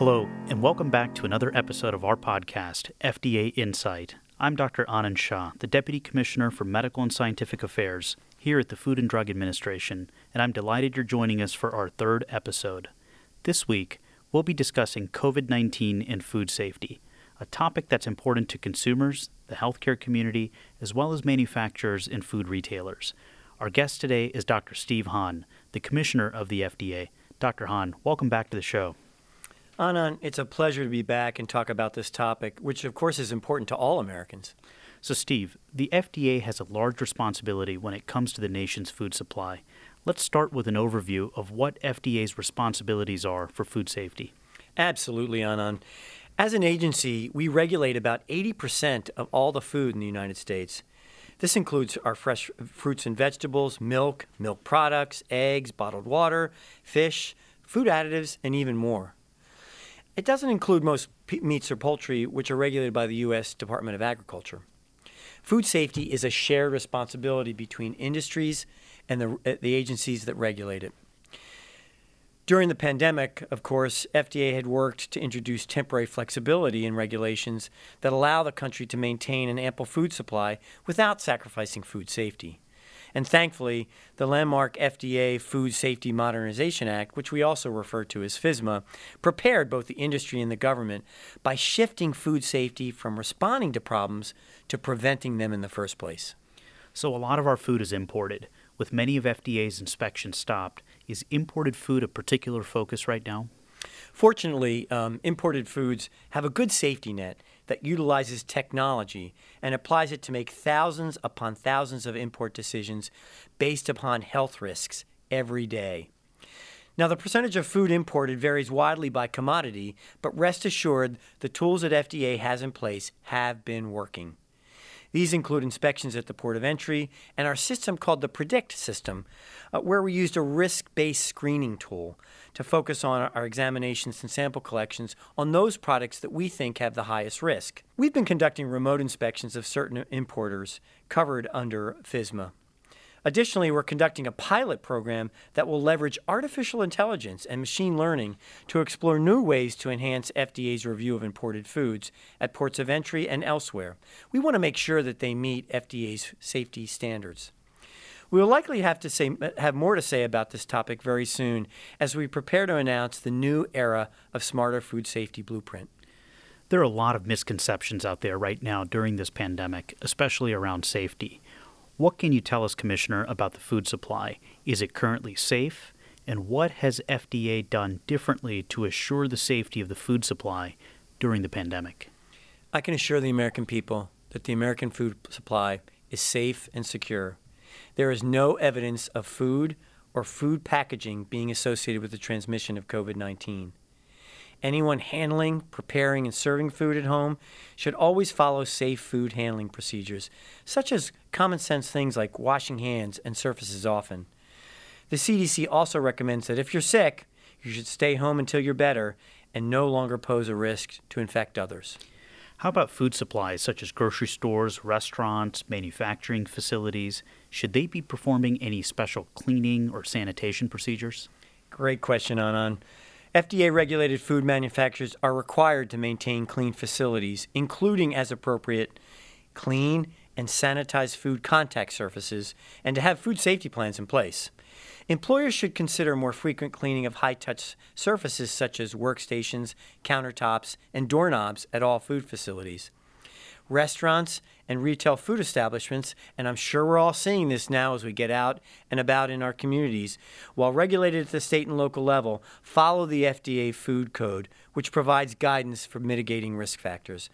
Hello, and welcome back to another episode of our podcast, FDA Insight. I'm Dr. Anand Shah, the Deputy Commissioner for Medical and Scientific Affairs here at the Food and Drug Administration, and I'm delighted you're joining us for our third episode. This week, we'll be discussing COVID 19 and food safety, a topic that's important to consumers, the healthcare community, as well as manufacturers and food retailers. Our guest today is Dr. Steve Hahn, the Commissioner of the FDA. Dr. Hahn, welcome back to the show. Anand, it's a pleasure to be back and talk about this topic, which of course is important to all Americans. So, Steve, the FDA has a large responsibility when it comes to the nation's food supply. Let's start with an overview of what FDA's responsibilities are for food safety. Absolutely, Anand. As an agency, we regulate about 80% of all the food in the United States. This includes our fresh fruits and vegetables, milk, milk products, eggs, bottled water, fish, food additives, and even more. It doesn't include most meats or poultry, which are regulated by the U.S. Department of Agriculture. Food safety is a shared responsibility between industries and the, uh, the agencies that regulate it. During the pandemic, of course, FDA had worked to introduce temporary flexibility in regulations that allow the country to maintain an ample food supply without sacrificing food safety. And thankfully, the landmark FDA Food Safety Modernization Act, which we also refer to as FSMA, prepared both the industry and the government by shifting food safety from responding to problems to preventing them in the first place. So, a lot of our food is imported. With many of FDA's inspections stopped, is imported food a particular focus right now? Fortunately, um, imported foods have a good safety net that utilizes technology and applies it to make thousands upon thousands of import decisions based upon health risks every day. Now, the percentage of food imported varies widely by commodity, but rest assured the tools that FDA has in place have been working. These include inspections at the port of entry and our system called the Predict system, uh, where we used a risk based screening tool to focus on our examinations and sample collections on those products that we think have the highest risk. We've been conducting remote inspections of certain importers covered under FSMA. Additionally, we're conducting a pilot program that will leverage artificial intelligence and machine learning to explore new ways to enhance FDA's review of imported foods at ports of entry and elsewhere. We want to make sure that they meet FDA's safety standards. We will likely have to say have more to say about this topic very soon as we prepare to announce the new era of smarter food safety blueprint. There are a lot of misconceptions out there right now during this pandemic, especially around safety. What can you tell us, Commissioner, about the food supply? Is it currently safe? And what has FDA done differently to assure the safety of the food supply during the pandemic? I can assure the American people that the American food supply is safe and secure. There is no evidence of food or food packaging being associated with the transmission of COVID 19. Anyone handling, preparing, and serving food at home should always follow safe food handling procedures, such as common sense things like washing hands and surfaces often. The CDC also recommends that if you're sick, you should stay home until you're better and no longer pose a risk to infect others. How about food supplies such as grocery stores, restaurants, manufacturing facilities? Should they be performing any special cleaning or sanitation procedures? Great question, Anand. FDA regulated food manufacturers are required to maintain clean facilities, including, as appropriate, clean and sanitized food contact surfaces, and to have food safety plans in place. Employers should consider more frequent cleaning of high touch surfaces such as workstations, countertops, and doorknobs at all food facilities restaurants, and retail food establishments, and I'm sure we're all seeing this now as we get out and about in our communities, while regulated at the state and local level, follow the FDA Food Code, which provides guidance for mitigating risk factors.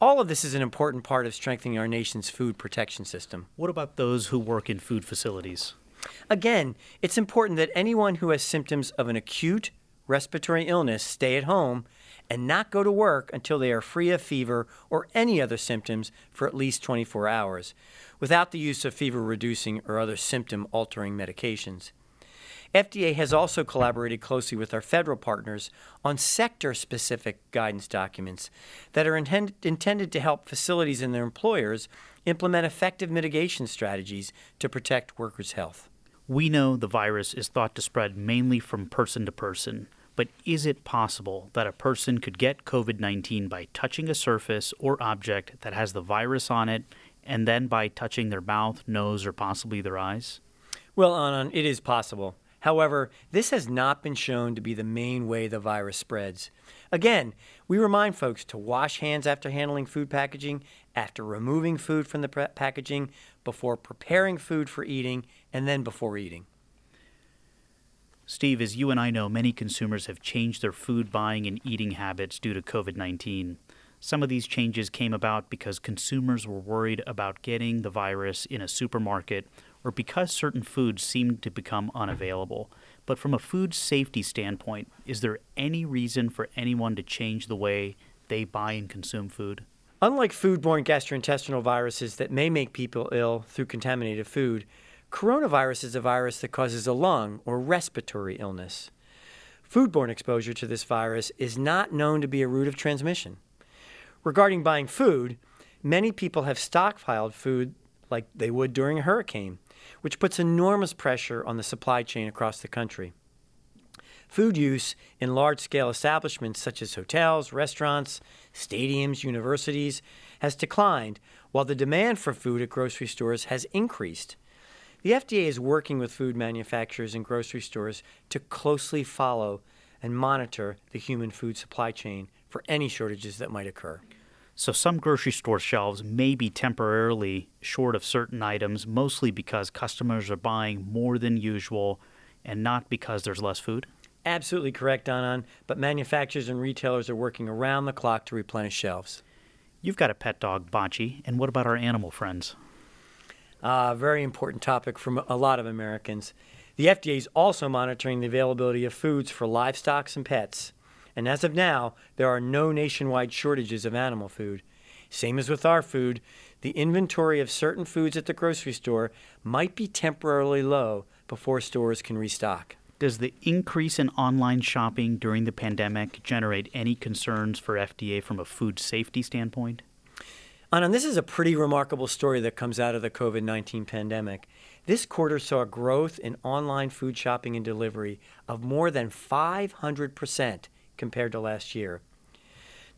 All of this is an important part of strengthening our nation's food protection system. What about those who work in food facilities? Again, it's important that anyone who has symptoms of an acute respiratory illness stay at home and not go to work until they are free of fever or any other symptoms for at least 24 hours, without the use of fever reducing or other symptom altering medications. FDA has also collaborated closely with our federal partners on sector specific guidance documents that are intend- intended to help facilities and their employers implement effective mitigation strategies to protect workers' health. We know the virus is thought to spread mainly from person to person But is it possible that a person could get COVID 19 by touching a surface or object that has the virus on it and then by touching their mouth, nose, or possibly their eyes? Well, Anand, it is possible. However, this has not been shown to be the main way the virus spreads. Again, we remind folks to wash hands after handling food packaging, after removing food from the packaging, before preparing food for eating, and then before eating. Steve, as you and I know, many consumers have changed their food buying and eating habits due to COVID 19. Some of these changes came about because consumers were worried about getting the virus in a supermarket or because certain foods seemed to become unavailable. But from a food safety standpoint, is there any reason for anyone to change the way they buy and consume food? Unlike foodborne gastrointestinal viruses that may make people ill through contaminated food, coronavirus is a virus that causes a lung or respiratory illness. Foodborne exposure to this virus is not known to be a route of transmission. Regarding buying food, many people have stockpiled food like they would during a hurricane which puts enormous pressure on the supply chain across the country. Food use in large scale establishments such as hotels, restaurants, stadiums, universities has declined, while the demand for food at grocery stores has increased. The FDA is working with food manufacturers and grocery stores to closely follow and monitor the human food supply chain for any shortages that might occur. So some grocery store shelves may be temporarily short of certain items, mostly because customers are buying more than usual and not because there's less food? Absolutely correct, Anand. But manufacturers and retailers are working around the clock to replenish shelves. You've got a pet dog, Bocce, and what about our animal friends? Uh, very important topic for a lot of Americans. The FDA is also monitoring the availability of foods for livestock and pets. And as of now, there are no nationwide shortages of animal food. Same as with our food, the inventory of certain foods at the grocery store might be temporarily low before stores can restock. Does the increase in online shopping during the pandemic generate any concerns for FDA from a food safety standpoint? Anand, this is a pretty remarkable story that comes out of the COVID 19 pandemic. This quarter saw growth in online food shopping and delivery of more than 500% compared to last year.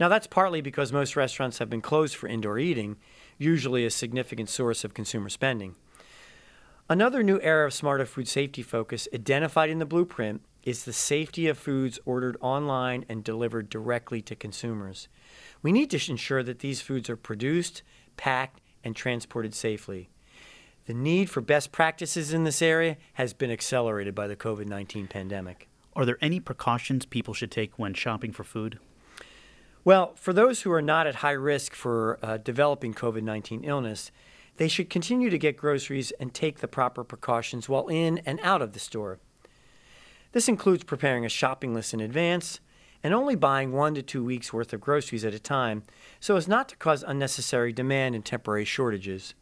Now, that's partly because most restaurants have been closed for indoor eating, usually a significant source of consumer spending. Another new area of smarter food safety focus identified in the blueprint is the safety of foods ordered online and delivered directly to consumers. We need to ensure that these foods are produced, packed, and transported safely. The need for best practices in this area has been accelerated by the COVID 19 pandemic. Are there any precautions people should take when shopping for food? Well, for those who are not at high risk for uh, developing COVID 19 illness, they should continue to get groceries and take the proper precautions while in and out of the store. This includes preparing a shopping list in advance and only buying one to two weeks' worth of groceries at a time so as not to cause unnecessary demand and temporary shortages.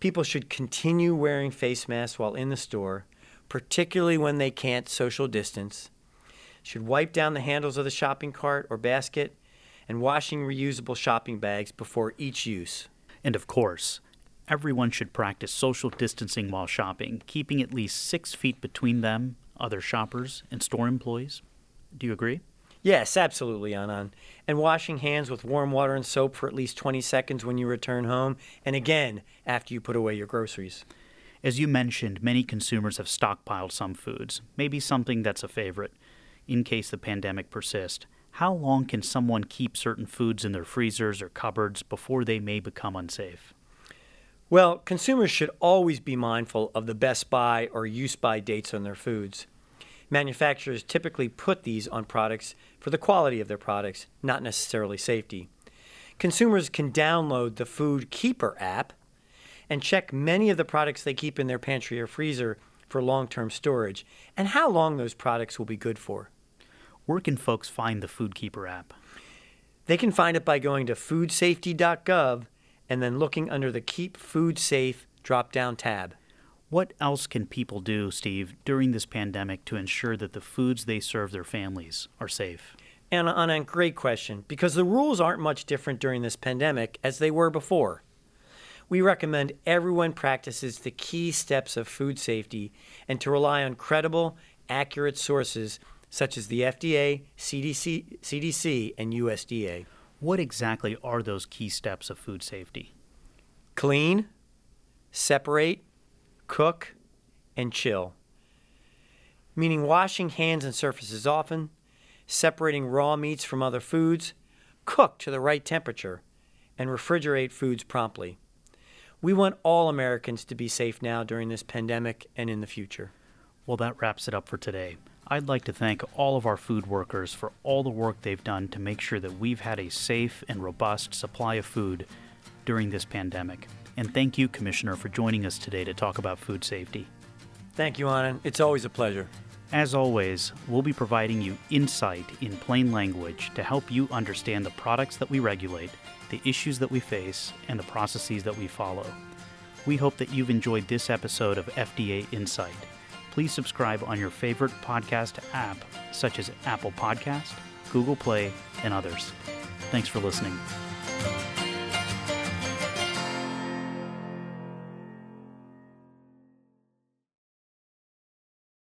People should continue wearing face masks while in the store particularly when they can't social distance, should wipe down the handles of the shopping cart or basket, and washing reusable shopping bags before each use. And of course, everyone should practice social distancing while shopping, keeping at least six feet between them, other shoppers, and store employees. Do you agree? Yes, absolutely, Anand. And washing hands with warm water and soap for at least 20 seconds when you return home, and again after you put away your groceries. As you mentioned, many consumers have stockpiled some foods, maybe something that's a favorite, in case the pandemic persists. How long can someone keep certain foods in their freezers or cupboards before they may become unsafe? Well, consumers should always be mindful of the best by or use by dates on their foods. Manufacturers typically put these on products for the quality of their products, not necessarily safety. Consumers can download the Food Keeper app and check many of the products they keep in their pantry or freezer for long term storage and how long those products will be good for. Where can folks find the Food Keeper app? They can find it by going to foodsafety.gov and then looking under the Keep Food Safe drop down tab. What else can people do, Steve, during this pandemic to ensure that the foods they serve their families are safe? Anand a great question, because the rules aren't much different during this pandemic as they were before we recommend everyone practices the key steps of food safety and to rely on credible, accurate sources such as the FDA, CDC, CDC, and USDA. What exactly are those key steps of food safety? Clean, separate, cook, and chill. Meaning washing hands and surfaces often, separating raw meats from other foods, cook to the right temperature, and refrigerate foods promptly. We want all Americans to be safe now during this pandemic and in the future. Well, that wraps it up for today. I'd like to thank all of our food workers for all the work they've done to make sure that we've had a safe and robust supply of food during this pandemic. And thank you, Commissioner, for joining us today to talk about food safety. Thank you, Anand. It's always a pleasure. As always, we'll be providing you insight in plain language to help you understand the products that we regulate, the issues that we face, and the processes that we follow. We hope that you've enjoyed this episode of FDA Insight. Please subscribe on your favorite podcast app, such as Apple Podcast, Google Play, and others. Thanks for listening.